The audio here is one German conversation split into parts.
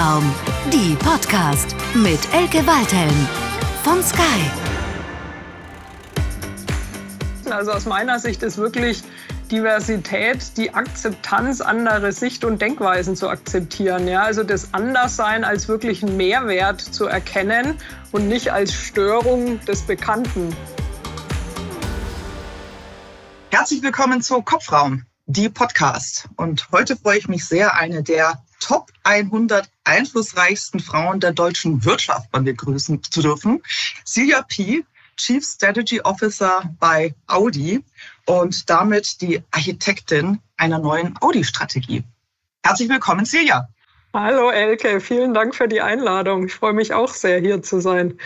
Kopfraum, die Podcast mit Elke Waldhelm von Sky. Also aus meiner Sicht ist wirklich Diversität die Akzeptanz anderer Sicht- und Denkweisen zu akzeptieren. Ja? Also das Anderssein als wirklich einen Mehrwert zu erkennen und nicht als Störung des Bekannten. Herzlich willkommen zu Kopfraum, die Podcast. Und heute freue ich mich sehr, eine der Top 100 einflussreichsten Frauen der deutschen Wirtschaft begrüßen zu dürfen. Silja P., Chief Strategy Officer bei Audi und damit die Architektin einer neuen Audi-Strategie. Herzlich willkommen, Silja. Hallo Elke, vielen Dank für die Einladung. Ich freue mich auch sehr, hier zu sein.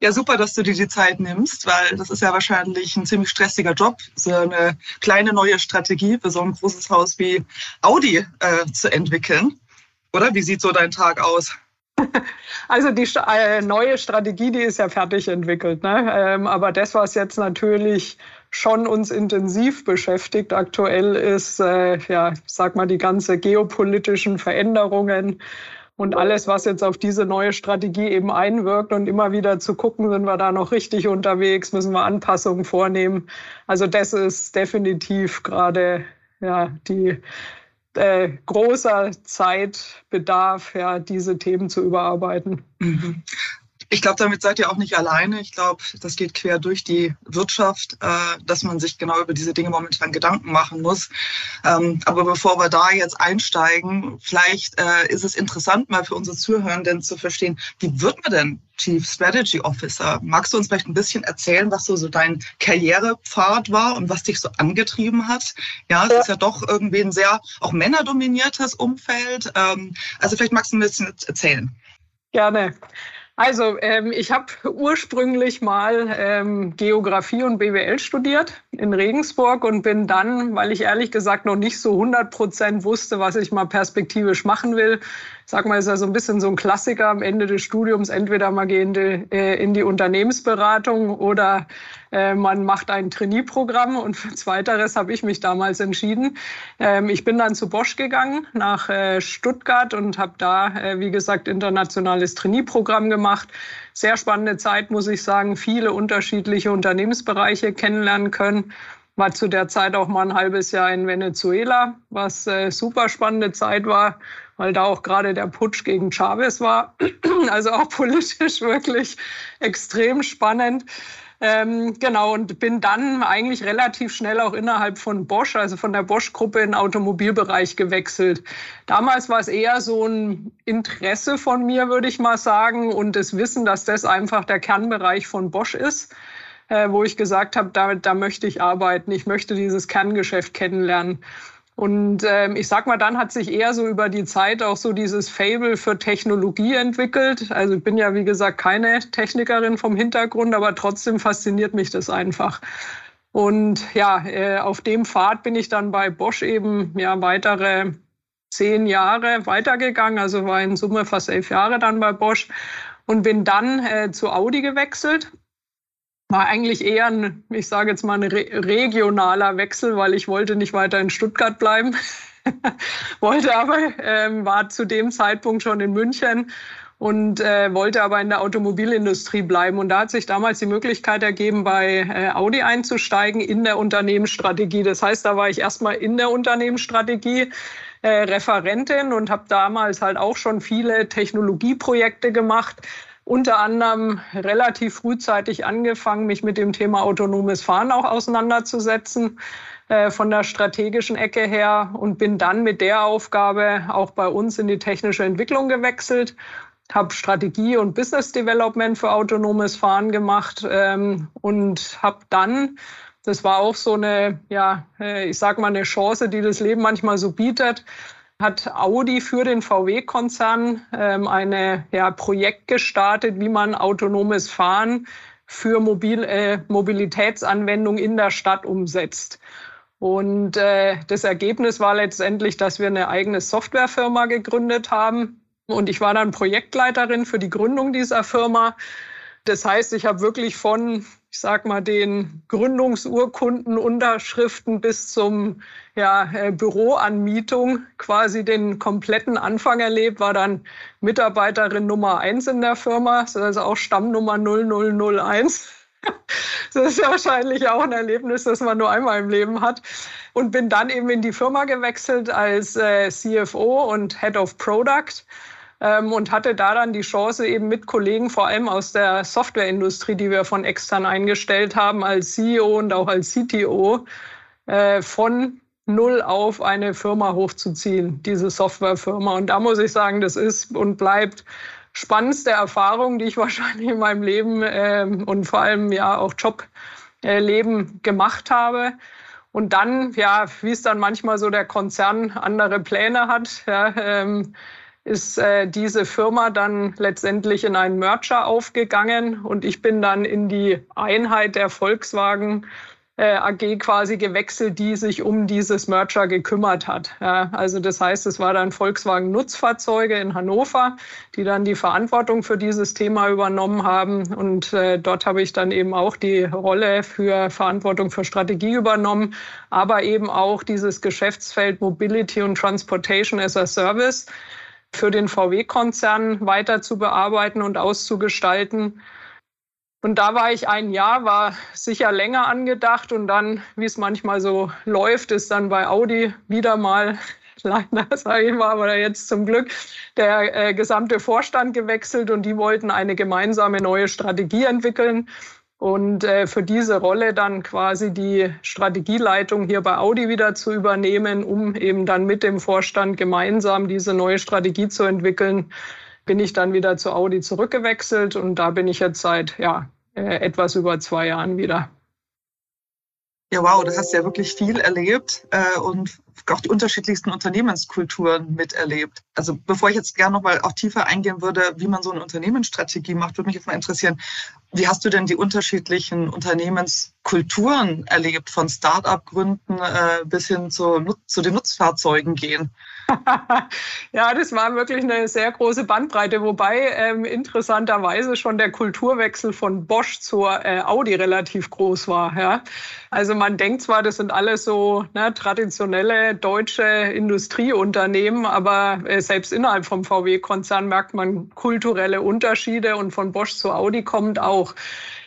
Ja, super, dass du dir die Zeit nimmst, weil das ist ja wahrscheinlich ein ziemlich stressiger Job, so eine kleine neue Strategie für so ein großes Haus wie Audi äh, zu entwickeln. Oder wie sieht so dein Tag aus? Also die äh, neue Strategie, die ist ja fertig entwickelt. Ne? Ähm, aber das, was jetzt natürlich schon uns intensiv beschäftigt aktuell, ist, äh, ja, sag mal, die ganze geopolitischen Veränderungen und alles, was jetzt auf diese neue Strategie eben einwirkt und immer wieder zu gucken, sind wir da noch richtig unterwegs, müssen wir Anpassungen vornehmen. Also das ist definitiv gerade ja, die äh, großer Zeitbedarf, ja, diese Themen zu überarbeiten. Mhm. Ich glaube, damit seid ihr auch nicht alleine. Ich glaube, das geht quer durch die Wirtschaft, äh, dass man sich genau über diese Dinge momentan Gedanken machen muss. Ähm, aber bevor wir da jetzt einsteigen, vielleicht äh, ist es interessant, mal für unsere Zuhörenden zu verstehen, wie wird man denn Chief Strategy Officer? Magst du uns vielleicht ein bisschen erzählen, was so, so dein Karrierepfad war und was dich so angetrieben hat? Ja, es ist ja doch irgendwie ein sehr auch männerdominiertes Umfeld. Ähm, also vielleicht magst du ein bisschen erzählen. Gerne. Also ähm, ich habe ursprünglich mal ähm, Geografie und BWL studiert in Regensburg und bin dann, weil ich ehrlich gesagt noch nicht so 100 Prozent wusste, was ich mal perspektivisch machen will, sag mal, ist ja so ein bisschen so ein Klassiker am Ende des Studiums, entweder mal gehen die, äh, in die Unternehmensberatung oder äh, man macht ein Trainee-Programm und für Zweiteres habe ich mich damals entschieden. Ähm, ich bin dann zu Bosch gegangen nach äh, Stuttgart und habe da, äh, wie gesagt, internationales Trainee-Programm gemacht. Sehr spannende Zeit, muss ich sagen, viele unterschiedliche Unternehmensbereiche kennenlernen können war zu der Zeit auch mal ein halbes Jahr in Venezuela, was äh, super spannende Zeit war weil da auch gerade der Putsch gegen Chavez war. Also auch politisch wirklich extrem spannend. Ähm, genau, und bin dann eigentlich relativ schnell auch innerhalb von Bosch, also von der Bosch-Gruppe in den Automobilbereich gewechselt. Damals war es eher so ein Interesse von mir, würde ich mal sagen, und das Wissen, dass das einfach der Kernbereich von Bosch ist, äh, wo ich gesagt habe, da, da möchte ich arbeiten, ich möchte dieses Kerngeschäft kennenlernen. Und ähm, ich sag mal, dann hat sich eher so über die Zeit auch so dieses Fable für Technologie entwickelt. Also ich bin ja, wie gesagt, keine Technikerin vom Hintergrund, aber trotzdem fasziniert mich das einfach. Und ja, äh, auf dem Pfad bin ich dann bei Bosch eben ja weitere zehn Jahre weitergegangen, also war in Summe fast elf Jahre dann bei Bosch und bin dann äh, zu Audi gewechselt war eigentlich eher ein, ich sage jetzt mal, ein re regionaler Wechsel, weil ich wollte nicht weiter in Stuttgart bleiben. wollte aber, ähm, war zu dem Zeitpunkt schon in München und äh, wollte aber in der Automobilindustrie bleiben. Und da hat sich damals die Möglichkeit ergeben, bei äh, Audi einzusteigen in der Unternehmensstrategie. Das heißt, da war ich erstmal in der Unternehmensstrategie äh, Referentin und habe damals halt auch schon viele Technologieprojekte gemacht, unter anderem relativ frühzeitig angefangen, mich mit dem Thema autonomes Fahren auch auseinanderzusetzen äh, von der strategischen Ecke her und bin dann mit der Aufgabe auch bei uns in die technische Entwicklung gewechselt, habe Strategie und Business Development für autonomes Fahren gemacht ähm, und habe dann das war auch so eine, ja, äh, ich sag mal, eine Chance, die das Leben manchmal so bietet hat Audi für den VW-Konzern ähm, eine ja, Projekt gestartet, wie man autonomes Fahren für Mobil, äh, Mobilitätsanwendungen in der Stadt umsetzt. Und äh, das Ergebnis war letztendlich, dass wir eine eigene Softwarefirma gegründet haben. Und ich war dann Projektleiterin für die Gründung dieser Firma Das heißt, ich habe wirklich von, ich sag mal, den Gründungsurkunden, Unterschriften bis zum ja, äh, Büroanmietung quasi den kompletten Anfang erlebt, war dann Mitarbeiterin Nummer eins in der Firma, also auch Stammnummer 0001. Das ist ja wahrscheinlich auch ein Erlebnis, das man nur einmal im Leben hat. Und bin dann eben in die Firma gewechselt als äh, CFO und Head of Product ähm, und hatte da dann die Chance, eben mit Kollegen, vor allem aus der Softwareindustrie, die wir von extern eingestellt haben, als CEO und auch als CTO, äh, von null auf eine Firma hochzuziehen, diese Softwarefirma. Und da muss ich sagen, das ist und bleibt spannendste Erfahrung, die ich wahrscheinlich in meinem Leben äh, und vor allem ja auch Jobleben äh, gemacht habe. Und dann, ja, wie es dann manchmal so der Konzern andere Pläne hat, ja, ähm, ist äh, diese Firma dann letztendlich in einen Merger aufgegangen und ich bin dann in die Einheit der Volkswagen äh, AG quasi gewechselt, die sich um dieses Merger gekümmert hat. Ja, also das heißt, es war dann Volkswagen Nutzfahrzeuge in Hannover, die dann die Verantwortung für dieses Thema übernommen haben. Und äh, dort habe ich dann eben auch die Rolle für Verantwortung für Strategie übernommen, aber eben auch dieses Geschäftsfeld Mobility und Transportation as a Service für den VW-Konzern weiter zu bearbeiten und auszugestalten. Und da war ich ein Jahr, war sicher länger angedacht und dann, wie es manchmal so läuft, ist dann bei Audi wieder mal leider, sage ich mal, aber jetzt zum Glück der äh, gesamte Vorstand gewechselt und die wollten eine gemeinsame neue Strategie entwickeln und äh, für diese Rolle dann quasi die Strategieleitung hier bei Audi wieder zu übernehmen, um eben dann mit dem Vorstand gemeinsam diese neue Strategie zu entwickeln, bin ich dann wieder zu Audi zurückgewechselt und da bin ich jetzt seit ja, äh, etwas über zwei Jahren wieder. Ja, wow, du hast ja wirklich viel erlebt äh, und auch die unterschiedlichsten Unternehmenskulturen miterlebt. Also bevor ich jetzt gerne nochmal auch tiefer eingehen würde, wie man so eine Unternehmensstrategie macht, würde mich jetzt mal interessieren, wie hast du denn die unterschiedlichen Unternehmenskulturen erlebt, von Start-up-Gründen äh, bis hin zu, zu den Nutzfahrzeugen gehen? ja, das war wirklich eine sehr große Bandbreite, wobei ähm, interessanterweise schon der Kulturwechsel von Bosch zur äh, Audi relativ groß war. Ja? Also man denkt zwar, das sind alles so ne, traditionelle deutsche Industrieunternehmen, aber äh, selbst innerhalb vom VW-Konzern merkt man kulturelle Unterschiede und von Bosch zu Audi kommt auch.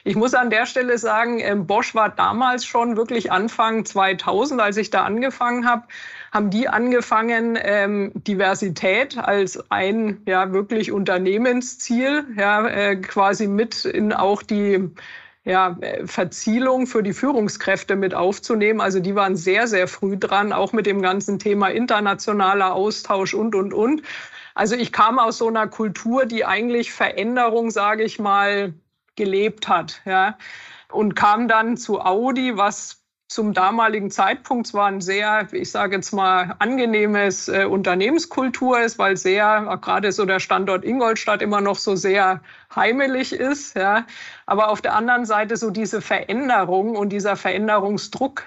Ich muss an der Stelle sagen, äh, Bosch war damals schon wirklich Anfang 2000, als ich da angefangen habe, haben die angefangen, ähm, Diversität als ein ja wirklich Unternehmensziel ja, äh, quasi mit in auch die ja, Verzielung für die Führungskräfte mit aufzunehmen. Also die waren sehr, sehr früh dran, auch mit dem ganzen Thema internationaler Austausch und, und, und. Also ich kam aus so einer Kultur, die eigentlich Veränderung, sage ich mal, gelebt hat. Ja. Und kam dann zu Audi, was zum damaligen Zeitpunkt zwar ein sehr, ich sage jetzt mal, angenehmes äh, Unternehmenskultur ist, weil sehr, gerade so der Standort Ingolstadt immer noch so sehr heimelig ist. Ja. Aber auf der anderen Seite so diese Veränderung und dieser Veränderungsdruck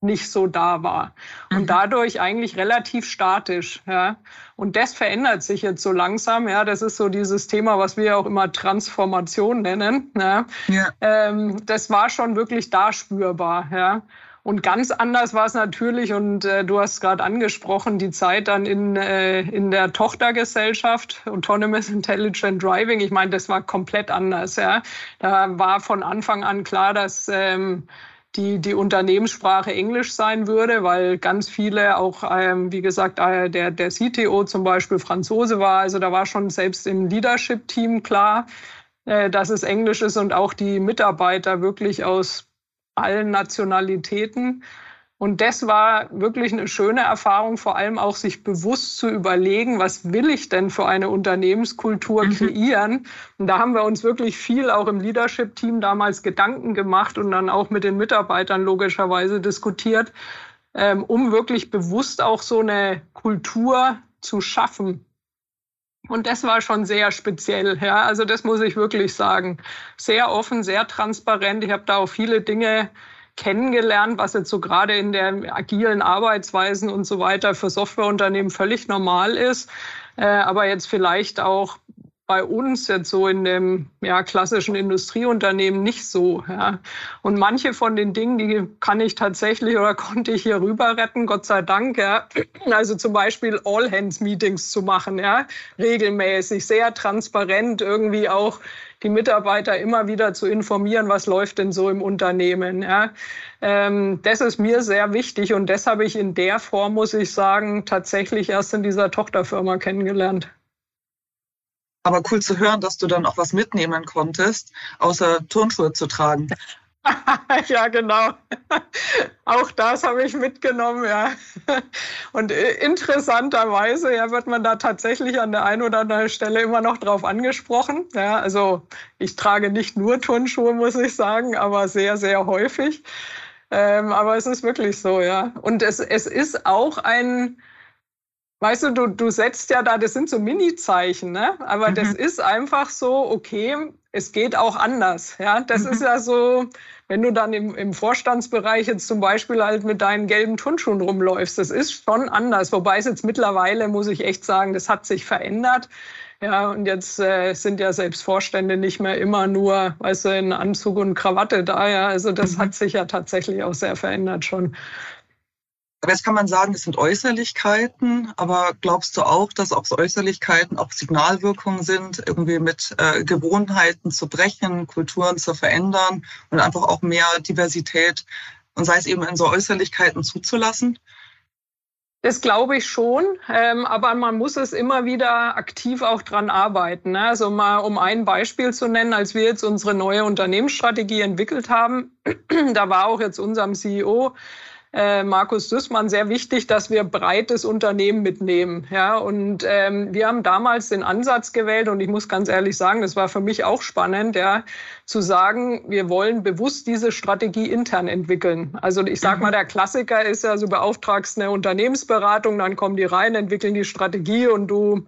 nicht so da war. Und mhm. dadurch eigentlich relativ statisch. Ja. Und das verändert sich jetzt so langsam. Ja, das ist so dieses Thema, was wir auch immer Transformation nennen. Ja. ja. Ähm, das war schon wirklich da spürbar. Ja. Und ganz anders war es natürlich, und äh, du hast gerade angesprochen, die Zeit dann in, äh, in der Tochtergesellschaft Autonomous Intelligent Driving. Ich meine, das war komplett anders. Ja. Da war von Anfang an klar, dass ähm, die, die Unternehmenssprache Englisch sein würde, weil ganz viele auch, ähm, wie gesagt, äh, der, der CTO zum Beispiel Franzose war. Also da war schon selbst im Leadership-Team klar, äh, dass es Englisch ist und auch die Mitarbeiter wirklich aus allen Nationalitäten. Und das war wirklich eine schöne Erfahrung, vor allem auch sich bewusst zu überlegen, was will ich denn für eine Unternehmenskultur mhm. kreieren. Und da haben wir uns wirklich viel auch im Leadership-Team damals Gedanken gemacht und dann auch mit den Mitarbeitern logischerweise diskutiert, ähm, um wirklich bewusst auch so eine Kultur zu schaffen. Und das war schon sehr speziell. Ja, also das muss ich wirklich sagen. Sehr offen, sehr transparent. Ich habe da auch viele Dinge kennengelernt, was jetzt so gerade in der agilen Arbeitsweisen und so weiter für Softwareunternehmen völlig normal ist, äh, aber jetzt vielleicht auch bei uns jetzt so in dem ja, klassischen Industrieunternehmen nicht so. Ja. Und manche von den Dingen, die kann ich tatsächlich oder konnte ich hier rüber retten, Gott sei Dank. Ja. Also zum Beispiel All-Hands-Meetings zu machen, ja, regelmäßig, sehr transparent, irgendwie auch die Mitarbeiter immer wieder zu informieren, was läuft denn so im Unternehmen. Ja. Ähm, das ist mir sehr wichtig und das habe ich in der Form, muss ich sagen, tatsächlich erst in dieser Tochterfirma kennengelernt. Aber cool zu hören, dass du dann auch was mitnehmen konntest, außer Turnschuhe zu tragen. ja, genau. Auch das habe ich mitgenommen, ja. Und interessanterweise ja, wird man da tatsächlich an der einen oder anderen Stelle immer noch drauf angesprochen. Ja, also ich trage nicht nur Turnschuhe, muss ich sagen, aber sehr, sehr häufig. Ähm, aber es ist wirklich so, ja. Und es, es ist auch ein, Weißt du, du, du setzt ja da, das sind so Mini-Zeichen, ne? aber mhm. das ist einfach so, okay, es geht auch anders. Ja? Das mhm. ist ja so, wenn du dann im, im Vorstandsbereich jetzt zum Beispiel halt mit deinen gelben Turnschuhen rumläufst, das ist schon anders. Wobei es jetzt mittlerweile, muss ich echt sagen, das hat sich verändert. Ja, und jetzt äh, sind ja selbst Vorstände nicht mehr immer nur, weißt du, in Anzug und Krawatte da. Ja, also das mhm. hat sich ja tatsächlich auch sehr verändert schon. Aber jetzt kann man sagen, es sind Äußerlichkeiten, aber glaubst du auch, dass auch Äußerlichkeiten auch Signalwirkungen sind, irgendwie mit äh, Gewohnheiten zu brechen, Kulturen zu verändern und einfach auch mehr Diversität und sei es eben in so Äußerlichkeiten zuzulassen? Das glaube ich schon, ähm, aber man muss es immer wieder aktiv auch dran arbeiten. Ne? Also mal um ein Beispiel zu nennen, als wir jetzt unsere neue Unternehmensstrategie entwickelt haben, da war auch jetzt unserem CEO äh, Markus Süßmann sehr wichtig, dass wir breites Unternehmen mitnehmen. Ja, und ähm, wir haben damals den Ansatz gewählt und ich muss ganz ehrlich sagen, das war für mich auch spannend, ja, zu sagen, wir wollen bewusst diese Strategie intern entwickeln. Also ich sage mal, mhm. der Klassiker ist ja, so beauftragst eine Unternehmensberatung, dann kommen die rein, entwickeln die Strategie und du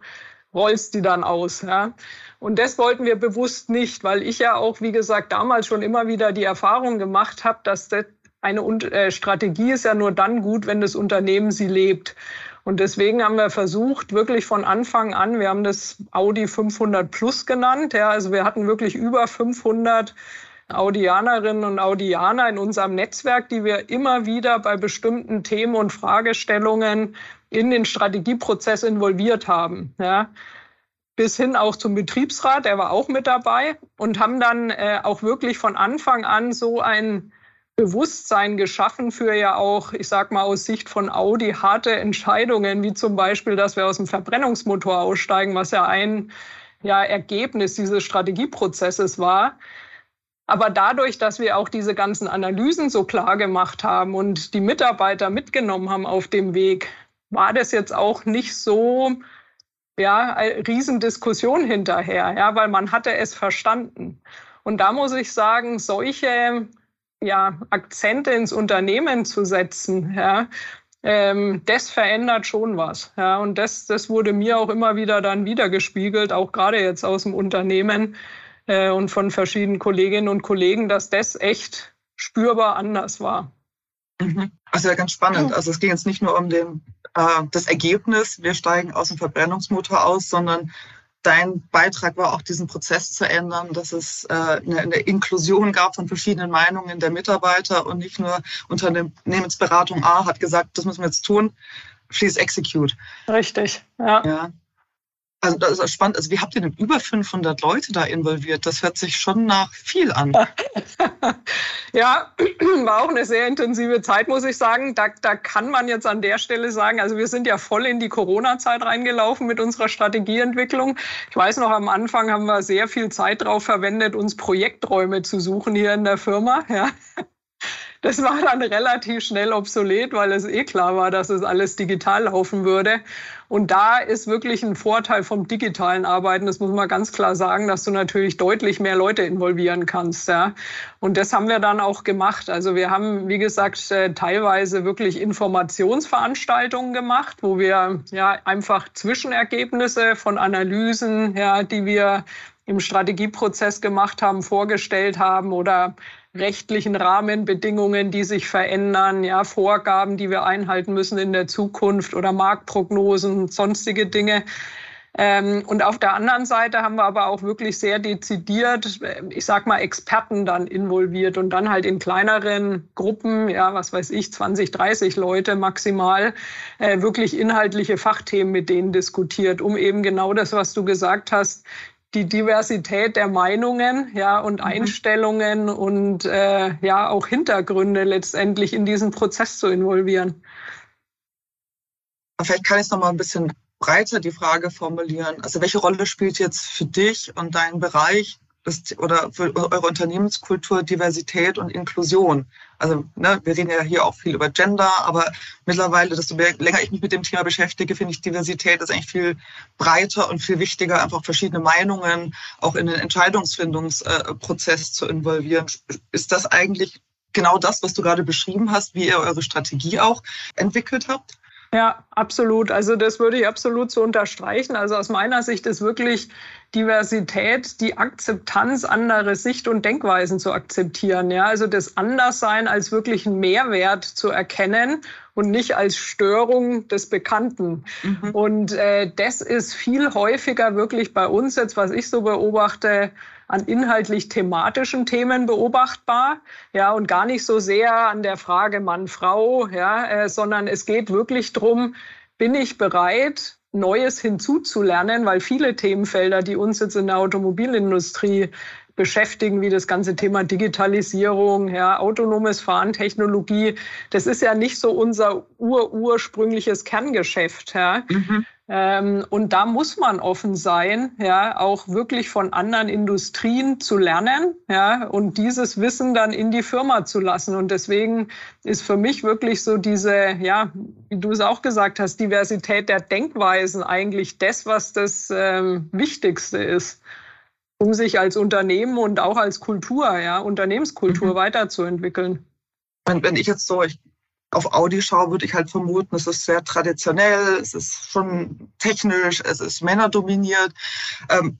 rollst die dann aus. Ja. Und das wollten wir bewusst nicht, weil ich ja auch, wie gesagt, damals schon immer wieder die Erfahrung gemacht habe, dass das eine äh, Strategie ist ja nur dann gut, wenn das Unternehmen sie lebt. Und deswegen haben wir versucht, wirklich von Anfang an, wir haben das Audi 500 Plus genannt. Ja, also wir hatten wirklich über 500 Audianerinnen und Audianer in unserem Netzwerk, die wir immer wieder bei bestimmten Themen und Fragestellungen in den Strategieprozess involviert haben. Ja bis hin auch zum Betriebsrat, der war auch mit dabei und haben dann äh, auch wirklich von Anfang an so ein Bewusstsein geschaffen für ja auch, ich sag mal aus Sicht von Audi, harte Entscheidungen, wie zum Beispiel, dass wir aus dem Verbrennungsmotor aussteigen, was ja ein ja, Ergebnis dieses Strategieprozesses war. Aber dadurch, dass wir auch diese ganzen Analysen so klar gemacht haben und die Mitarbeiter mitgenommen haben auf dem Weg, war das jetzt auch nicht so, ja, eine Riesendiskussion hinterher, ja, weil man hatte es verstanden. Und da muss ich sagen, solche ja, Akzente ins Unternehmen zu setzen, ja, ähm, das verändert schon was. Ja, und das, das wurde mir auch immer wieder dann wiedergespiegelt, auch gerade jetzt aus dem Unternehmen äh, und von verschiedenen Kolleginnen und Kollegen, dass das echt spürbar anders war. Mhm. Also ja, ganz spannend. Also es ging jetzt nicht nur um den, äh, das Ergebnis, wir steigen aus dem Verbrennungsmotor aus, sondern dein Beitrag war auch, diesen Prozess zu ändern, dass es äh, eine, eine, Inklusion gab von verschiedenen Meinungen der Mitarbeiter und nicht nur Unternehmensberatung A hat gesagt, das müssen wir jetzt tun, please execute. Richtig, ja. ja. Also das ist spannend. Also wie habt ihr denn über 500 Leute da involviert? Das hört sich schon nach viel an. ja, war auch eine sehr intensive Zeit, muss ich sagen. Da, da kann man jetzt an der Stelle sagen, also wir sind ja voll in die Corona-Zeit reingelaufen mit unserer Strategieentwicklung. Ich weiß noch, am Anfang haben wir sehr viel Zeit darauf verwendet, uns Projekträume zu suchen hier in der Firma. Ja. Das war dann relativ schnell obsolet, weil es eh klar war, dass es alles digital laufen würde. Und da ist wirklich ein Vorteil vom digitalen Arbeiten, das muss man ganz klar sagen, dass du natürlich deutlich mehr Leute involvieren kannst. Ja. Und das haben wir dann auch gemacht. Also wir haben, wie gesagt, äh, teilweise wirklich Informationsveranstaltungen gemacht, wo wir ja einfach Zwischenergebnisse von Analysen, ja, die wir im Strategieprozess gemacht haben, vorgestellt haben oder rechtlichen Rahmenbedingungen, die sich verändern, ja, Vorgaben, die wir einhalten müssen in der Zukunft oder Marktprognosen, sonstige Dinge. Ähm, und auf der anderen Seite haben wir aber auch wirklich sehr dezidiert, ich sag mal, Experten dann involviert und dann halt in kleineren Gruppen, ja, was weiß ich, 20, 30 Leute maximal, äh, wirklich inhaltliche Fachthemen mit denen diskutiert, um eben genau das, was du gesagt hast, die Diversität der Meinungen ja, und mhm. Einstellungen und äh, ja auch Hintergründe letztendlich in diesen Prozess zu involvieren. Vielleicht kann ich es noch mal ein bisschen breiter die Frage formulieren. Also welche Rolle spielt jetzt für dich und deinen Bereich oder für eure Unternehmenskultur Diversität und Inklusion. Also ne, wir reden ja hier auch viel über Gender, aber mittlerweile, desto länger ich mich mit dem Thema beschäftige, finde ich, Diversität ist eigentlich viel breiter und viel wichtiger, einfach verschiedene Meinungen auch in den Entscheidungsfindungsprozess zu involvieren. Ist das eigentlich genau das, was du gerade beschrieben hast, wie ihr eure Strategie auch entwickelt habt? Ja, absolut. Also das würde ich absolut so unterstreichen. Also aus meiner Sicht ist wirklich Diversität die Akzeptanz anderer Sicht- und Denkweisen zu akzeptieren. Ja, also das Anderssein als wirklich einen Mehrwert zu erkennen und nicht als Störung des Bekannten. Mhm. Und äh, das ist viel häufiger wirklich bei uns jetzt, was ich so beobachte, an inhaltlich thematischen Themen beobachtbar, ja, und gar nicht so sehr an der Frage Mann-Frau, ja, äh, sondern es geht wirklich drum, bin ich bereit, Neues hinzuzulernen, weil viele Themenfelder, die uns jetzt in der Automobilindustrie beschäftigen, wie das ganze Thema Digitalisierung, ja, autonomes Fahren, Technologie. Das ist ja nicht so unser ur ursprüngliches Kerngeschäft. Ja. Mhm. Ähm, und da muss man offen sein, ja, auch wirklich von anderen Industrien zu lernen, ja, und dieses Wissen dann in die Firma zu lassen. Und deswegen ist für mich wirklich so diese, ja, wie du es auch gesagt hast, Diversität der Denkweisen eigentlich das, was das ähm, Wichtigste ist, um sich als Unternehmen und auch als Kultur, ja, Unternehmenskultur mhm. weiterzuentwickeln. Wenn, wenn ich jetzt so, ich auf Audi schaue, würde ich halt vermuten, es ist sehr traditionell, es ist schon technisch, es ist männerdominiert. Ähm,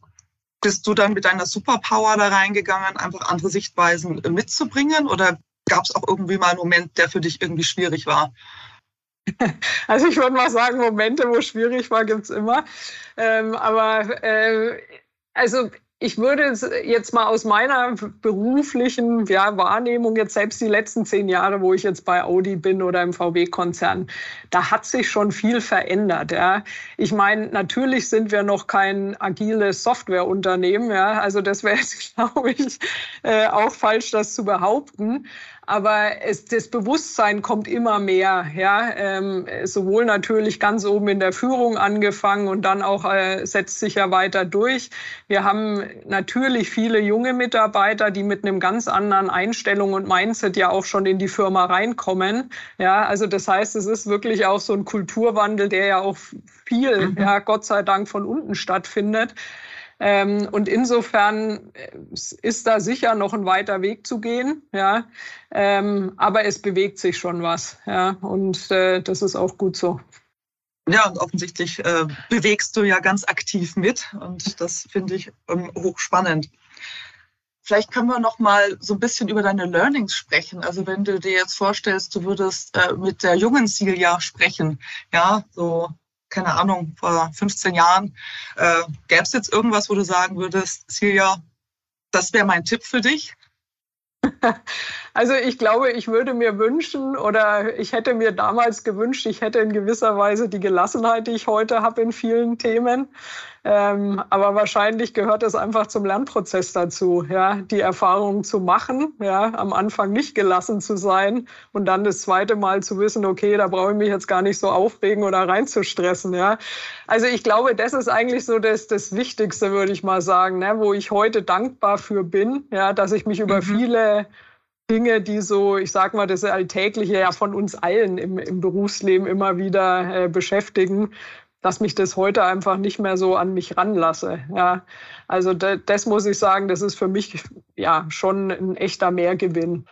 bist du dann mit deiner Superpower da reingegangen, einfach andere Sichtweisen mitzubringen? Oder gab es auch irgendwie mal einen Moment, der für dich irgendwie schwierig war? Also ich würde mal sagen, Momente, wo schwierig war, gibt es immer. Ähm, aber äh, also ich würde jetzt mal aus meiner beruflichen ja, Wahrnehmung, jetzt selbst die letzten zehn Jahre, wo ich jetzt bei Audi bin oder im VW-Konzern, da hat sich schon viel verändert. Ja. Ich meine, natürlich sind wir noch kein agiles Softwareunternehmen. Ja. Also das wäre jetzt, glaube ich, äh, auch falsch, das zu behaupten. Aber es, das Bewusstsein kommt immer mehr, ja, ähm, sowohl natürlich ganz oben in der Führung angefangen und dann auch äh, setzt sich ja weiter durch. Wir haben natürlich viele junge Mitarbeiter, die mit einem ganz anderen Einstellung und Mindset ja auch schon in die Firma reinkommen. Ja, also das heißt, es ist wirklich auch so ein Kulturwandel, der ja auch viel, mhm. ja, Gott sei Dank von unten stattfindet. Ähm, und insofern äh, ist da sicher noch ein weiter Weg zu gehen, ja. Ähm, aber es bewegt sich schon was, ja. Und äh, das ist auch gut so. Ja, und offensichtlich äh, bewegst du ja ganz aktiv mit und das finde ich ähm, hochspannend. Vielleicht können wir noch mal so ein bisschen über deine Learnings sprechen. Also wenn du dir jetzt vorstellst, du würdest äh, mit der jungen Silja sprechen, ja, so keine Ahnung, vor 15 Jahren, äh, gäbe es jetzt irgendwas, wo du sagen würdest, Silja, das wäre mein Tipp für dich? Also ich glaube, ich würde mir wünschen oder ich hätte mir damals gewünscht, ich hätte in gewisser Weise die Gelassenheit, die ich heute habe in vielen Themen. Ähm, aber wahrscheinlich gehört es einfach zum Lernprozess dazu, ja, die Erfahrung zu machen, ja, am Anfang nicht gelassen zu sein und dann das zweite Mal zu wissen, okay, da brauche ich mich jetzt gar nicht so aufregen oder reinzustressen, ja. Also ich glaube, das ist eigentlich so das, das Wichtigste, würde ich mal sagen, ne, wo ich heute dankbar für bin, ja, dass ich mich über mhm. viele Dinge, die so, ich sag mal, das Alltägliche ja von uns allen im, im Berufsleben immer wieder äh, beschäftigen, dass mich das heute einfach nicht mehr so an mich ranlasse. Ja, also das, das muss ich sagen, das ist für mich ja schon ein echter Mehrgewinn.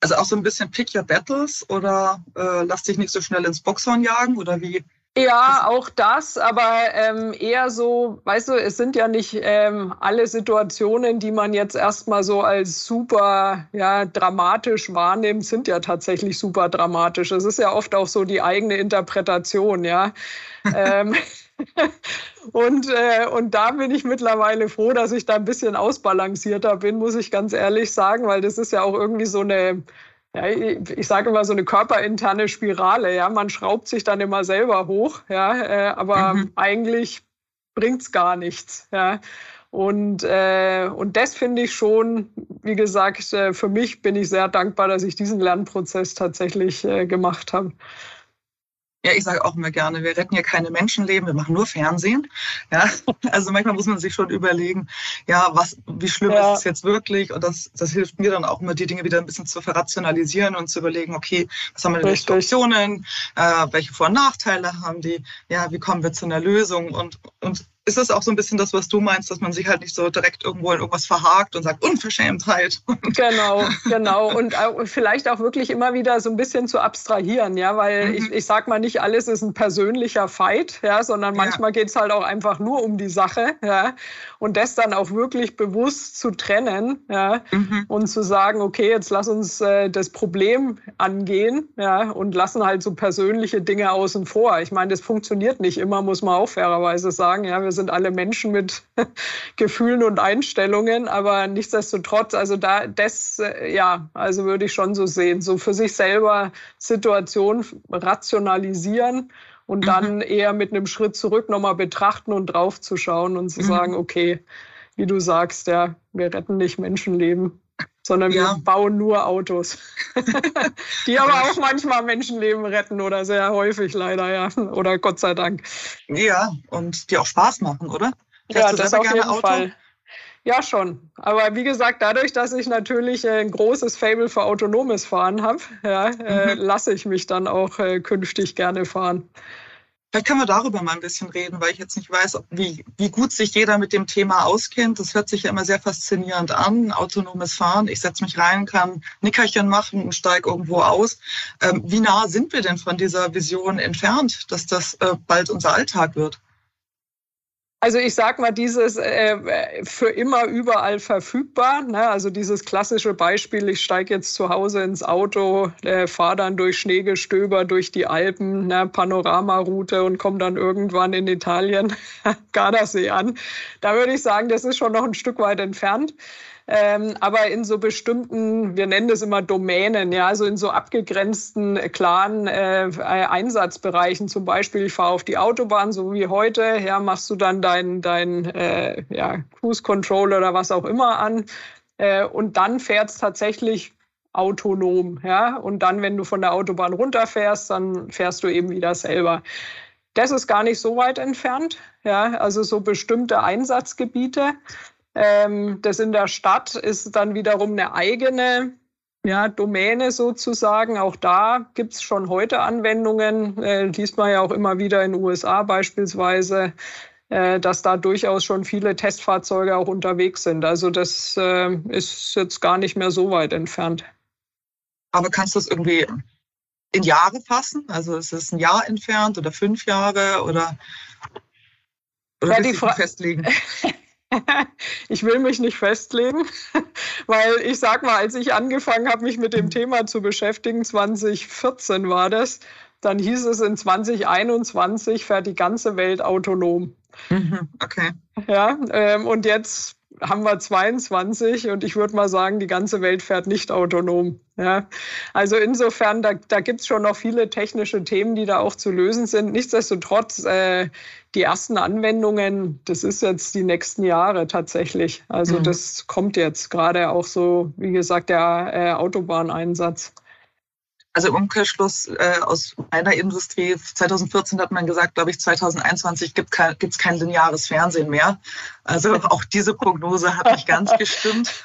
Also auch so ein bisschen Pick Your Battles oder äh, lass dich nicht so schnell ins Boxhorn jagen oder wie, Ja, auch das, aber ähm, eher so, weißt du, es sind ja nicht ähm, alle Situationen, die man jetzt erstmal so als super ja, dramatisch wahrnimmt, sind ja tatsächlich super dramatisch. Es ist ja oft auch so die eigene Interpretation, ja. ähm, und, äh, und da bin ich mittlerweile froh, dass ich da ein bisschen ausbalancierter bin, muss ich ganz ehrlich sagen, weil das ist ja auch irgendwie so eine ja, ich, ich sage immer so eine körperinterne Spirale. Ja, man schraubt sich dann immer selber hoch, ja, äh, aber mhm. eigentlich bringt's gar nichts. Ja. Und, äh, und das finde ich schon, wie gesagt, äh, für mich bin ich sehr dankbar, dass ich diesen Lernprozess tatsächlich äh, gemacht habe. Ja, ich sage auch immer gerne, wir retten ja keine Menschenleben, wir machen nur Fernsehen. Ja, also manchmal muss man sich schon überlegen, ja, was, wie schlimm ja. ist es jetzt wirklich? Und das, das hilft mir dann auch immer, die Dinge wieder ein bisschen zu verrationalisieren und zu überlegen, okay, was haben wir denn für Optionen? Äh, welche Vor- und Nachteile haben die? Ja, wie kommen wir zu einer Lösung? Und, und ist das auch so ein bisschen das, was du meinst, dass man sich halt nicht so direkt irgendwo in irgendwas verhakt und sagt Unverschämtheit? Genau, genau. Und vielleicht auch wirklich immer wieder so ein bisschen zu abstrahieren, ja, weil mhm. ich, ich sag mal, nicht alles ist ein persönlicher Fight, ja, sondern manchmal ja. geht es halt auch einfach nur um die Sache, ja. Und das dann auch wirklich bewusst zu trennen, ja, mhm. und zu sagen, okay, jetzt lass uns äh, das Problem angehen, ja, und lassen halt so persönliche Dinge außen vor. Ich meine, das funktioniert nicht immer, muss man auch fairerweise sagen, ja. Wir wir sind alle Menschen mit Gefühlen und Einstellungen, aber nichtsdestotrotz, also da, das, äh, ja, also würde ich schon so sehen, so für sich selber Situation rationalisieren und dann mhm. eher mit einem Schritt zurück nochmal betrachten und draufzuschauen und zu mhm. sagen, okay, wie du sagst, ja, wir retten nicht Menschenleben sondern ja. wir bauen nur Autos, die aber auch manchmal Menschenleben retten oder sehr häufig leider, ja, oder Gott sei Dank. Ja, und die auch Spaß machen, oder? Fährst ja, das auf jeden Auto? Fall. Ja, schon. Aber wie gesagt, dadurch, dass ich natürlich ein großes Fable für autonomes Fahren habe, ja, äh, mhm. äh, lasse ich mich dann auch äh, künftig gerne fahren. Vielleicht können wir darüber mal ein bisschen reden, weil ich jetzt nicht weiß, wie, wie gut sich jeder mit dem Thema auskennt. Das hört sich ja immer sehr faszinierend an, autonomes Fahren. Ich setze mich rein, kann Nickerchen machen und steige irgendwo aus. Ähm, wie nah sind wir denn von dieser Vision entfernt, dass das äh, bald unser Alltag wird? Also ich sag mal, dieses äh, für immer überall verfügbar. Ne? Also dieses klassische Beispiel, ich steige jetzt zu Hause ins Auto, äh, fahre dann durch Schneegestöber durch die Alpen, ne? Panoramaroute und komme dann irgendwann in Italien Gardasee an. Da würde ich sagen, das ist schon noch ein Stück weit entfernt. Ähm, aber in so bestimmten, wir nennen das immer Domänen, ja, also in so abgegrenzten, klaren äh, Einsatzbereichen. Zum Beispiel, ich fahre auf die Autobahn, so wie heute, ja, machst du dann dein, dein äh, ja, Cruise Control oder was auch immer an. Äh, und dann fährt es tatsächlich autonom, ja. Und dann, wenn du von der Autobahn runterfährst, dann fährst du eben wieder selber. Das ist gar nicht so weit entfernt, ja, also so bestimmte Einsatzgebiete. Ähm, das in der Stadt ist dann wiederum eine eigene ja, Domäne sozusagen. Auch da gibt es schon heute Anwendungen, äh, liest man ja auch immer wieder in den USA beispielsweise, äh, dass da durchaus schon viele Testfahrzeuge auch unterwegs sind. Also das äh, ist jetzt gar nicht mehr so weit entfernt. Aber kannst du das irgendwie in Jahre fassen? Also ist es ein Jahr entfernt oder fünf Jahre oder, oder ja, die festlegen? ich will mich nicht festlegen, weil ich sag mal, als ich angefangen habe, mich mit dem Thema zu beschäftigen, 2014 war das, dann hieß es in 2021 fährt die ganze Welt autonom. Mhm, okay. Ja, ähm, und jetzt haben wir 22 und ich würde mal sagen, die ganze Welt fährt nicht autonom. Ja, also insofern, da, da gibt es schon noch viele technische Themen, die da auch zu lösen sind. Nichtsdestotrotz, äh, die ersten Anwendungen, das ist jetzt die nächsten Jahre tatsächlich. Also mhm. das kommt jetzt gerade auch so, wie gesagt, der äh, Autobahneinsatz. Also im Umkehrschluss äh, aus meiner Industrie, 2014 hat man gesagt, glaube ich, 2021 gibt es kein, kein lineares Fernsehen mehr. Also auch diese Prognose hat nicht ganz gestimmt.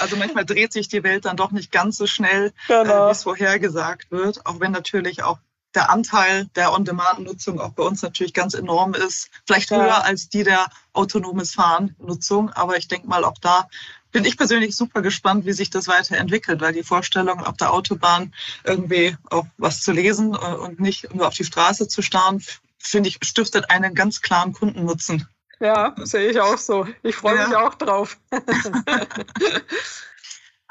also manchmal dreht sich die Welt dann doch nicht ganz so schnell, äh, genau. äh, wie es vorhergesagt wird, auch wenn natürlich auch der Anteil der On-Demand-Nutzung auch bei uns natürlich ganz enorm ist. Vielleicht höher ja. als die der autonomes Fahren-Nutzung. Aber ich denke mal, auch da bin ich persönlich super gespannt, wie sich das weiterentwickelt, weil die Vorstellung, auf der Autobahn irgendwie auch was zu lesen äh, und nicht nur auf die Straße zu starren, finde ich, stiftet einen ganz klaren Kundennutzen. Ja, sehe ich auch so. Ich freue ja. mich auch drauf.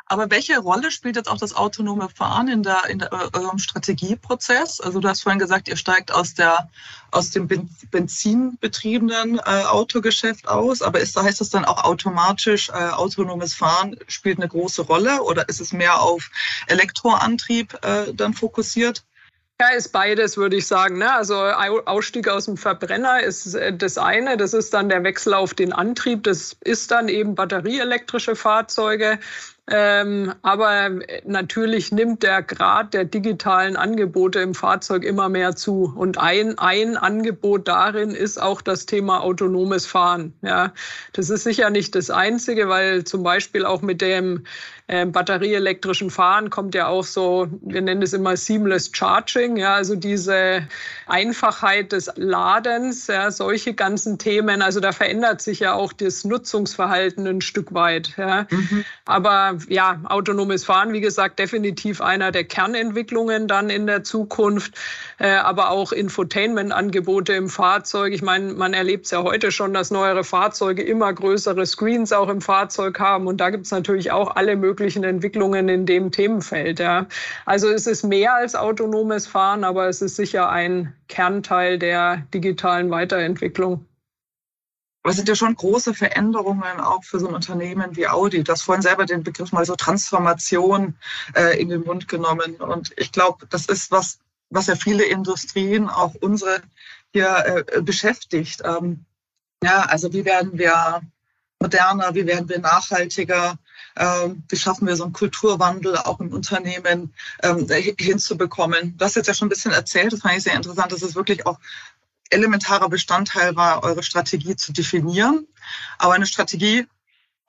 Aber welche Rolle spielt jetzt auch das autonome Fahren in, der, in der, äh, eurem Strategieprozess? Also du hast vorhin gesagt, ihr steigt aus, der, aus dem benzinbetriebenen äh, Autogeschäft aus, aber ist, heißt das dann auch automatisch, äh, autonomes Fahren spielt eine große Rolle oder ist es mehr auf Elektroantrieb äh, dann fokussiert? Ja, ist beides, würde ich sagen. Ne? Also Ausstieg aus dem Verbrenner ist äh, das eine, das ist dann der Wechsel auf den Antrieb, das ist dann eben batterieelektrische Fahrzeuge. Ähm, aber natürlich nimmt der Grad der digitalen Angebote im Fahrzeug immer mehr zu. Und ein, ein Angebot darin ist auch das Thema autonomes Fahren. Ja, das ist sicher nicht das einzige, weil zum Beispiel auch mit dem äh, batterieelektrischen Fahren kommt ja auch so, wir nennen es immer Seamless Charging, ja, also diese Einfachheit des Ladens, ja, solche ganzen Themen. Also da verändert sich ja auch das Nutzungsverhalten ein Stück weit. Ja. Mhm. Aber ja, autonomes Fahren, wie gesagt, definitiv einer der Kernentwicklungen dann in der Zukunft, äh, aber auch Infotainment-Angebote im Fahrzeug. Ich meine, man erlebt es ja heute schon, dass neuere Fahrzeuge immer größere Screens auch im Fahrzeug haben und da gibt es natürlich auch alle möglichen Entwicklungen in dem Themenfeld. Ja. Also es ist mehr als autonomes Fahren, aber es ist sicher ein Kernteil der digitalen Weiterentwicklung. Aber es sind ja schon große Veränderungen auch für so ein Unternehmen wie Audi. Du hast vorhin selber den Begriff mal so Transformation äh, in den Mund genommen. Und ich glaube, das ist was, was ja viele Industrien, auch unsere, hier äh, beschäftigt. Ähm, ja, also wie werden wir moderner, wie werden wir nachhaltiger, ähm, wie schaffen wir so einen Kulturwandel auch im Unternehmen ähm, hinzubekommen. Du hast jetzt ja schon ein bisschen erzählt, das fand ich sehr interessant, dass es wirklich auch elementarer Bestandteil war, eure Strategie zu definieren. Aber eine Strategie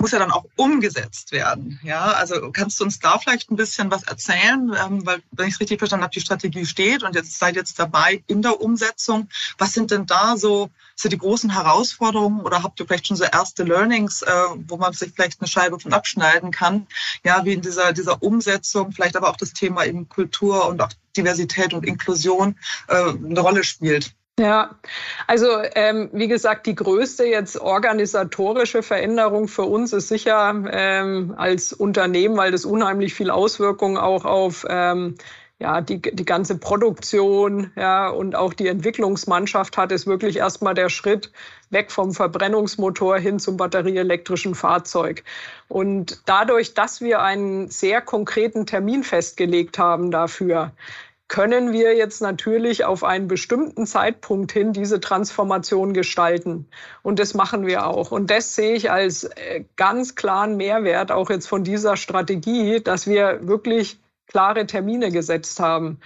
muss ja dann auch umgesetzt werden. Ja, also kannst du uns da vielleicht ein bisschen was erzählen, ähm, weil wenn ich es richtig verstanden habe, die Strategie steht und jetzt seid jetzt dabei in der Umsetzung. Was sind denn da so, so die großen Herausforderungen oder habt ihr vielleicht schon so erste Learnings, äh, wo man sich vielleicht eine Scheibe von abschneiden kann? Ja, wie in dieser dieser Umsetzung, vielleicht aber auch das Thema eben Kultur und auch Diversität und Inklusion äh, eine Rolle spielt. Ja, also ähm, wie gesagt, die größte jetzt organisatorische Veränderung für uns ist sicher ähm, als Unternehmen, weil das unheimlich viel Auswirkungen auch auf ähm, ja, die, die ganze Produktion ja, und auch die Entwicklungsmannschaft hat, ist wirklich erstmal der Schritt weg vom Verbrennungsmotor hin zum batterieelektrischen Fahrzeug. Und dadurch, dass wir einen sehr konkreten Termin festgelegt haben dafür, können wir jetzt natürlich auf einen bestimmten Zeitpunkt hin diese Transformation gestalten. Und das machen wir auch. Und das sehe ich als äh, ganz klaren Mehrwert auch jetzt von dieser Strategie, dass wir wirklich klare Termine gesetzt haben.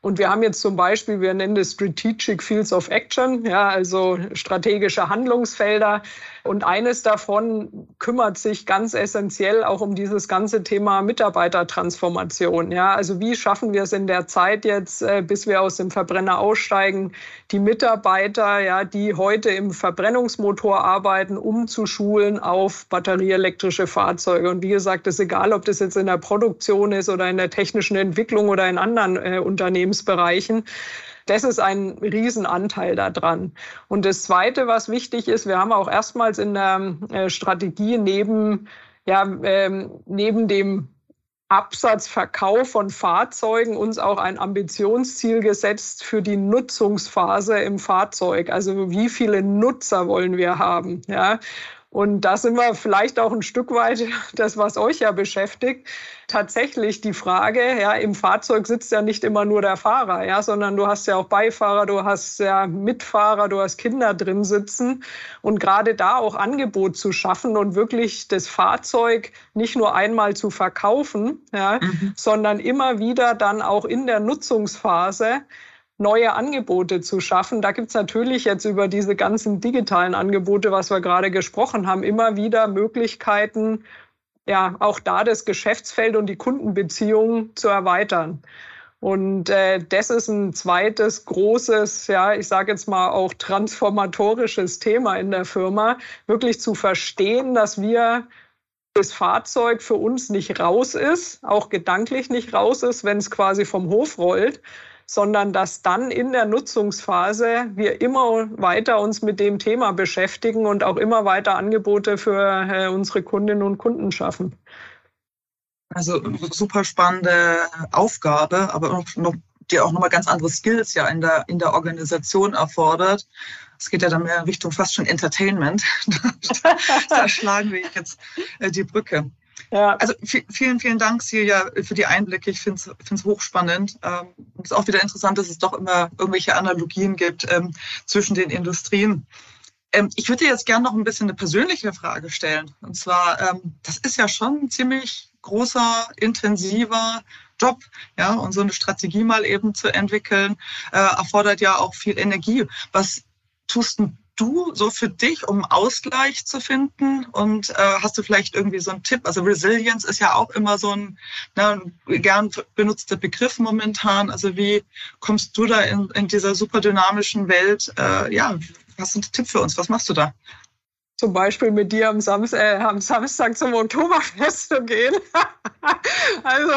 Und wir haben jetzt zum Beispiel, wir nennen das Strategic Fields of Action, ja, also strategische Handlungsfelder. Und eines davon kümmert sich ganz essentiell auch um dieses ganze Thema Mitarbeitertransformation. Ja, also wie schaffen wir es in der Zeit jetzt, äh, bis wir aus dem Verbrenner aussteigen, die Mitarbeiter, ja, die heute im Verbrennungsmotor arbeiten, umzuschulen auf batterieelektrische Fahrzeuge. Und wie gesagt, es ist egal, ob das jetzt in der Produktion ist oder in der technischen Entwicklung oder in anderen äh, Unternehmensbereichen. Das ist ein Riesenanteil daran. Und das Zweite, was wichtig ist, wir haben auch erstmals in der äh, Strategie neben, ja, ähm, neben dem Absatzverkauf von Fahrzeugen uns auch ein Ambitionsziel gesetzt für die Nutzungsphase im Fahrzeug. Also wie viele Nutzer wollen wir haben? Ja? Und da sind wir vielleicht auch ein Stück weit, das, was euch ja beschäftigt, tatsächlich die Frage, ja, im Fahrzeug sitzt ja nicht immer nur der Fahrer, ja, sondern du hast ja auch Beifahrer, du hast ja Mitfahrer, du hast Kinder drin sitzen. Und gerade da auch Angebot zu schaffen und wirklich das Fahrzeug nicht nur einmal zu verkaufen, ja, mhm. sondern immer wieder dann auch in der Nutzungsphase neue Angebote zu schaffen. Da gibt es natürlich jetzt über diese ganzen digitalen Angebote, was wir gerade gesprochen haben, immer wieder Möglichkeiten, ja, auch da das Geschäftsfeld und die Kundenbeziehungen zu erweitern. Und äh, das ist ein zweites großes, ja, ich sage jetzt mal auch transformatorisches Thema in der Firma, wirklich zu verstehen, dass wir das Fahrzeug für uns nicht raus ist, auch gedanklich nicht raus ist, wenn es quasi vom Hof rollt, sondern dass dann in der Nutzungsphase wir immer weiter uns mit dem Thema beschäftigen und auch immer weiter Angebote für äh, unsere Kundinnen und Kunden schaffen. Also super spannende Aufgabe, aber noch, die auch nochmal ganz andere Skills ja in der, in der Organisation erfordert. Es geht ja dann mehr in Richtung fast schon Entertainment. da schlagen wir jetzt äh, die Brücke. Ja. Also vielen, vielen Dank, Silja, für die Einblicke. Ich finde es hochspannend. Ähm, es ist auch wieder interessant, dass es doch immer irgendwelche Analogien gibt ähm, zwischen den Industrien. Ähm, ich würde jetzt gerne noch ein bisschen eine persönliche Frage stellen. Und zwar, ähm, das ist ja schon ein ziemlich großer, intensiver Job. Ja, und so eine Strategie mal eben zu entwickeln, äh, erfordert ja auch viel Energie. Was tust du so für dich, um Ausgleich zu finden? Und äh, hast du vielleicht irgendwie so einen Tipp? Also Resilience ist ja auch immer so ein, ne, gern benutzter Begriff momentan. Also wie kommst du da in, in dieser super dynamischen Welt? Äh, ja, hast du einen Tipp für uns? Was machst du da? Zum Beispiel mit dir am, Samstag, äh, am Samstag zum Oktoberfest zu gehen. also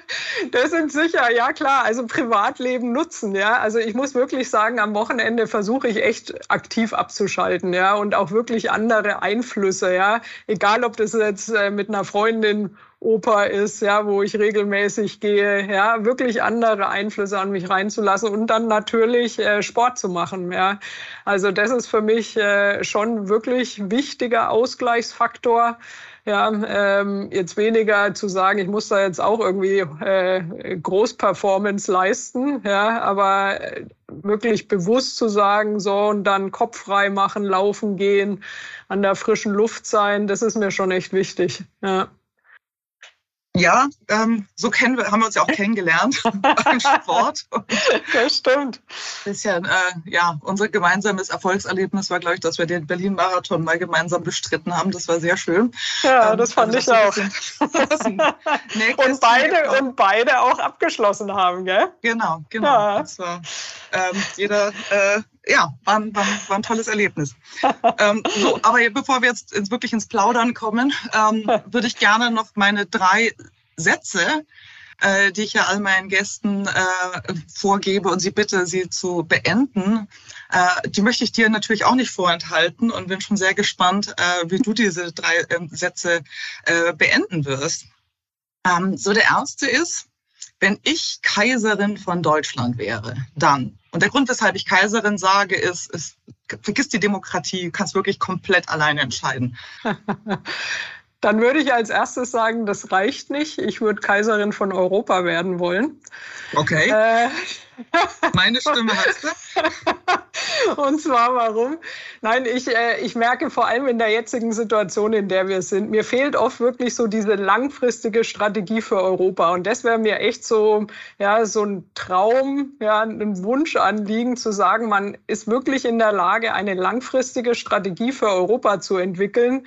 das sind sicher, ja klar, also Privatleben nutzen, ja. Also ich muss wirklich sagen, am Wochenende versuche ich echt aktiv abzuschalten, ja, und auch wirklich andere Einflüsse, ja. Egal, ob das jetzt äh, mit einer Freundin Oper ist, ja, wo ich regelmäßig gehe, ja, wirklich andere Einflüsse an mich reinzulassen und dann natürlich äh, Sport zu machen, ja. Also das ist für mich äh, schon wirklich wichtiger Ausgleichsfaktor. Ja, ähm, jetzt weniger zu sagen, ich muss da jetzt auch irgendwie äh, Großperformance leisten, ja, aber äh, wirklich bewusst zu sagen, so und dann Kopf frei machen, laufen gehen, an der frischen Luft sein, das ist mir schon echt wichtig. Ja. Ja, ähm, so kennen wir, haben wir uns ja auch kennengelernt beim Sport. Das stimmt. Bisschen, äh, ja, unser gemeinsames Erfolgserlebnis war, glaube ich, dass wir den Berlin-Marathon mal gemeinsam bestritten haben. Das war sehr schön. Ja, ähm, das fand also, ich auch. und, beide, und beide auch abgeschlossen haben, gell? Genau, genau. Ja. Das war ähm, jeder äh, ja, war, war, war ein tolles Erlebnis. ähm, so, aber bevor wir jetzt ins, wirklich ins Plaudern kommen, ähm, würde ich gerne noch meine drei Sätze, äh, die ich ja all meinen Gästen äh, vorgebe und sie bitte, sie zu beenden, äh, die möchte ich dir natürlich auch nicht vorenthalten und bin schon sehr gespannt, äh, wie du diese drei ähm, Sätze äh, beenden wirst. Ähm, so, der erste ist, wenn ich Kaiserin von Deutschland wäre, dann und der Grund, weshalb ich Kaiserin sage, ist, ist vergiss die Demokratie, du kannst wirklich komplett alleine entscheiden. Dann würde ich als erstes sagen, das reicht nicht. Ich würde Kaiserin von Europa werden wollen. Okay. Äh, Meine Stimme hast du. Und zwar warum? Nein, ich, äh, ich merke vor allem in der jetzigen Situation, in der wir sind, mir fehlt oft wirklich so diese langfristige Strategie für Europa. Und das wäre mir echt so, ja, so ein Traum, ja, ein Wunschanliegen zu sagen, man ist wirklich in der Lage, eine langfristige Strategie für Europa zu entwickeln,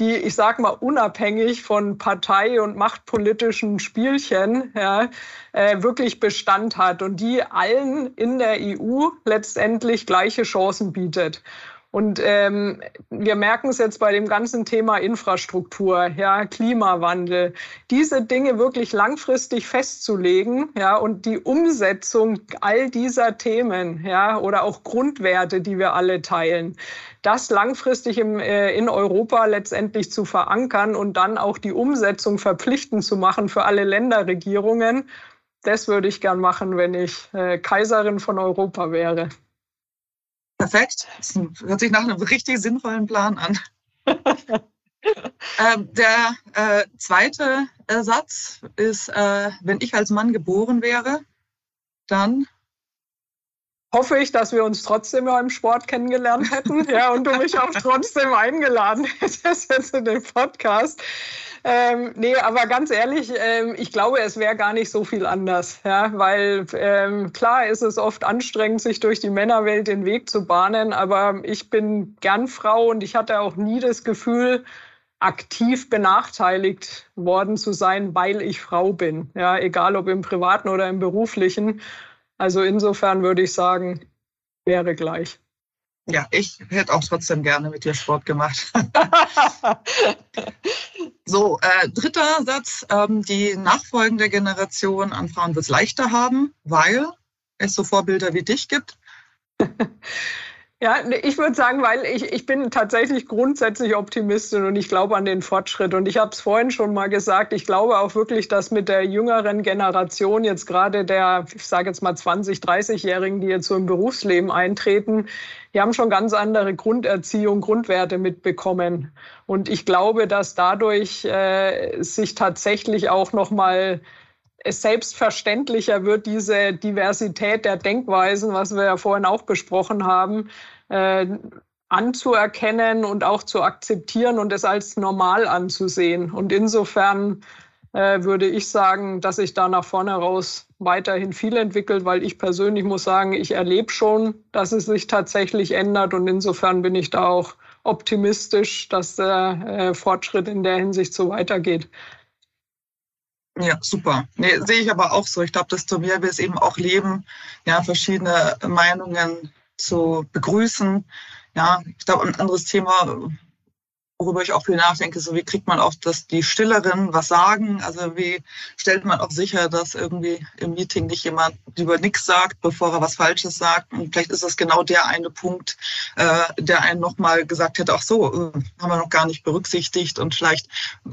die, ich sag mal, unabhängig von Partei- und machtpolitischen Spielchen ja, äh, wirklich Bestand hat und die allen in der EU letztendlich gleiche Chancen bietet. Und ähm, wir merken es jetzt bei dem ganzen Thema Infrastruktur, ja, Klimawandel, diese Dinge wirklich langfristig festzulegen, ja, und die Umsetzung all dieser Themen, ja, oder auch Grundwerte, die wir alle teilen, das langfristig im, äh, in Europa letztendlich zu verankern und dann auch die Umsetzung verpflichtend zu machen für alle Länderregierungen, das würde ich gern machen, wenn ich äh, Kaiserin von Europa wäre. Perfekt. Das hört sich nach einem richtig sinnvollen Plan an. ähm, der äh, zweite äh, Satz ist, äh, wenn ich als Mann geboren wäre, dann hoffe ich, dass wir uns trotzdem beim Sport kennengelernt hätten ja, und du mich auch trotzdem eingeladen hättest jetzt in den Podcast. Ähm, nee, aber ganz ehrlich, ähm, ich glaube, es wäre gar nicht so viel anders. Ja? Weil ähm, klar ist es oft anstrengend, sich durch die Männerwelt den Weg zu bahnen, aber ich bin gern Frau und ich hatte auch nie das Gefühl, aktiv benachteiligt worden zu sein, weil ich Frau bin. Ja, egal ob im privaten oder im beruflichen. Also insofern würde ich sagen, wäre gleich. Ja, ich hätte auch trotzdem gerne mit dir Sport gemacht. so, äh, dritter Satz. Ähm, die nachfolgende Generation an Frauen wird es leichter haben, weil es so Vorbilder wie dich gibt. Ja, ich würde sagen, weil ich, ich bin tatsächlich grundsätzlich Optimistin und ich glaube an den Fortschritt. Und ich habe es vorhin schon mal gesagt, ich glaube auch wirklich, dass mit der jüngeren Generation, jetzt gerade der, ich sage jetzt mal 20, 30-Jährigen, die jetzt so im Berufsleben eintreten, die haben schon ganz andere Grunderziehung, Grundwerte mitbekommen. Und ich glaube, dass dadurch äh, sich tatsächlich auch noch mal es selbstverständlicher wird, diese Diversität der Denkweisen, was wir ja vorhin auch besprochen haben, äh, anzuerkennen und auch zu akzeptieren und es als normal anzusehen. Und insofern äh, würde ich sagen, dass sich da nach vorne raus weiterhin viel entwickelt, weil ich persönlich muss sagen, ich erlebe schon, dass es sich tatsächlich ändert und insofern bin ich da auch optimistisch, dass der äh, Fortschritt in der Hinsicht so weitergeht. Ja, super. Nee, sehe ich aber auch so. Ich glaube, desto mehr wir es eben auch leben, ja, verschiedene Meinungen zu begrüßen. Ja, ich glaube, ein anderes Thema, worüber ich auch viel nachdenke, so wie kriegt man auch, dass die Stilleren was sagen? Also wie stellt man auch sicher, dass irgendwie im Meeting nicht jemand lieber nichts sagt, bevor er was Falsches sagt? Und vielleicht ist das genau der eine Punkt, äh, der einen nochmal gesagt hätte, ach so, äh, haben wir noch gar nicht berücksichtigt und vielleicht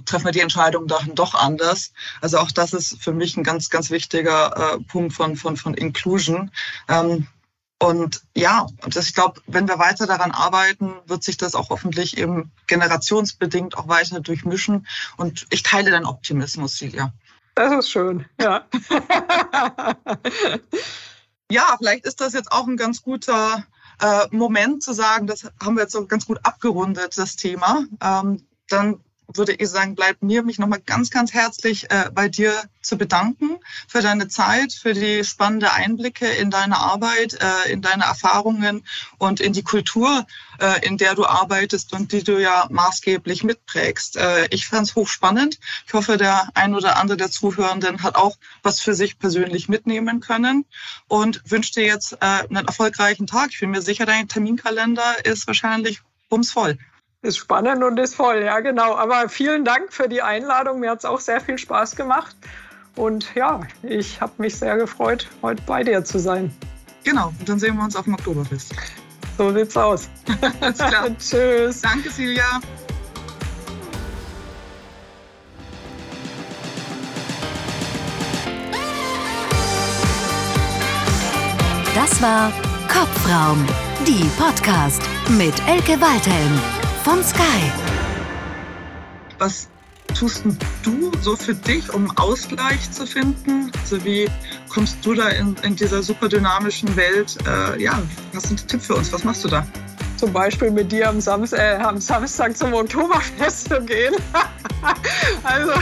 treffen wir die Entscheidung dann doch anders. Also auch das ist für mich ein ganz, ganz wichtiger äh, Punkt von, von, von Inclusion. Ähm, und ja, das, ich glaube, wenn wir weiter daran arbeiten, wird sich das auch hoffentlich eben generationsbedingt auch weiter durchmischen. Und ich teile deinen Optimismus, Silja. Das ist schön, ja. ja, vielleicht ist das jetzt auch ein ganz guter äh, Moment zu sagen, das haben wir jetzt so ganz gut abgerundet, das Thema. Ähm, dann würde ich sagen, bleibt mir, mich nochmal ganz, ganz herzlich äh, bei dir zu bedanken für deine Zeit, für die spannende Einblicke in deine Arbeit, äh, in deine Erfahrungen und in die Kultur, äh, in der du arbeitest und die du ja maßgeblich mitprägst. Äh, ich fand es hochspannend. Ich hoffe, der ein oder andere der Zuhörenden hat auch was für sich persönlich mitnehmen können und wünsche dir jetzt äh, einen erfolgreichen Tag. Ich bin mir sicher, dein Terminkalender ist wahrscheinlich bumsvoll. Ist spannend und ist voll, ja genau. Aber vielen Dank für die Einladung. Mir hat es auch sehr viel Spaß gemacht. Und ja, ich habe mich sehr gefreut, heute bei dir zu sein. Genau, und dann sehen wir uns auf dem Oktoberfest. So sieht's aus. Alles klar. Tschüss. Danke, Silja. Das war Kopfraum, die Podcast mit Elke Waldhelm von Sky. Was tust du so für dich, um Ausgleich zu finden? Also wie kommst du da in, in dieser super dynamischen Welt? Äh, ja, hast du einen Tipp für uns? Was machst du da? Zum Beispiel mit dir am, Samstag, äh, am Samstag zum Oktoberfest zu gehen. also.